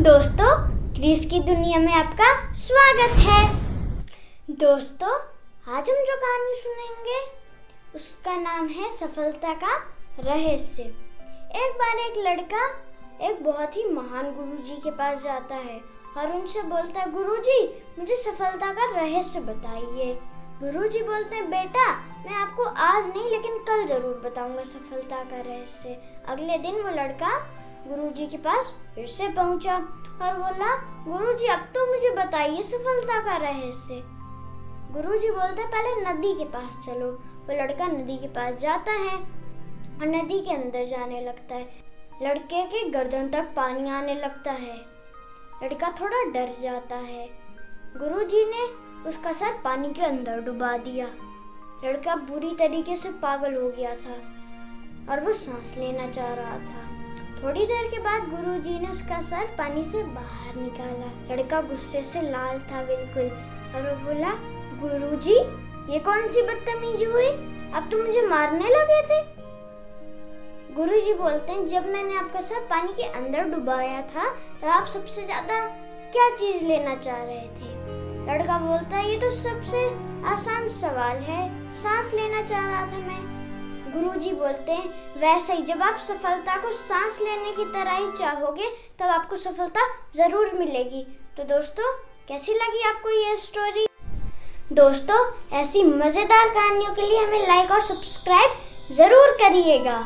दोस्तों क्रिस की दुनिया में आपका स्वागत है। दोस्तों, आज हम जो कहानी सुनेंगे, उसका नाम है सफलता का रहस्य। एक बार एक लड़का एक बहुत ही महान गुरुजी के पास जाता है और उनसे बोलता है, गुरुजी, मुझे सफलता का रहस्य बताइए। गुरुजी बोलते हैं, बेटा, मैं आपको आज नहीं, लेकिन कल ज़रूर बताऊँगा सफलता का रहस्य। अगले दिन वो लड़का गुरुजी के पास फिर से पहुँचा और बोला, गुरुजी, अब तो मुझे बताइए सफलता का रहस्य। गुरुजी बोलते, पहले नदी के पास चलो। वो लड़का नदी के पास जाता है और नदी के अंदर जाने लगता है। लड़के के गर्दन तक पानी आने लगता है। लड़का थोड़ा डर जाता है। गुरुजी ने उसका सर पानी के अंदर डुबा दिया। लड़का बुरी तरीके से पागल हो गया था और वो सांस लेना चाह रहा था। थोड़ी देर के बाद गुरुजी ने उसका सर पानी से बाहर निकाला। लड़का गुस्से से लाल था बिल्कुल और वो बोला, गुरुजी, ये कौन सी बदतमीजी हुई? अब तो मुझे मारने लगे थे। गुरुजी बोलते हैं, जब मैंने आपका सर पानी के अंदर डुबाया था तो आप सबसे ज़्यादा क्या चीज़ लेना चाह रहे थे? लड़का बोलता है, ये तो सबसे आसान सवाल है। सांस लेना चाह रहा था मैं। गुरुजी बोलते हैं, वैसे ही जब आप सफलता को सांस लेने की तरह ही चाहोगे, तब आपको सफलता ज़रूर मिलेगी। तो दोस्तों, कैसी लगी आपको ये स्टोरी दोस्तों, ऐसी मज़ेदार कहानियों के लिए हमें लाइक और सब्सक्राइब ज़रूर करिएगा।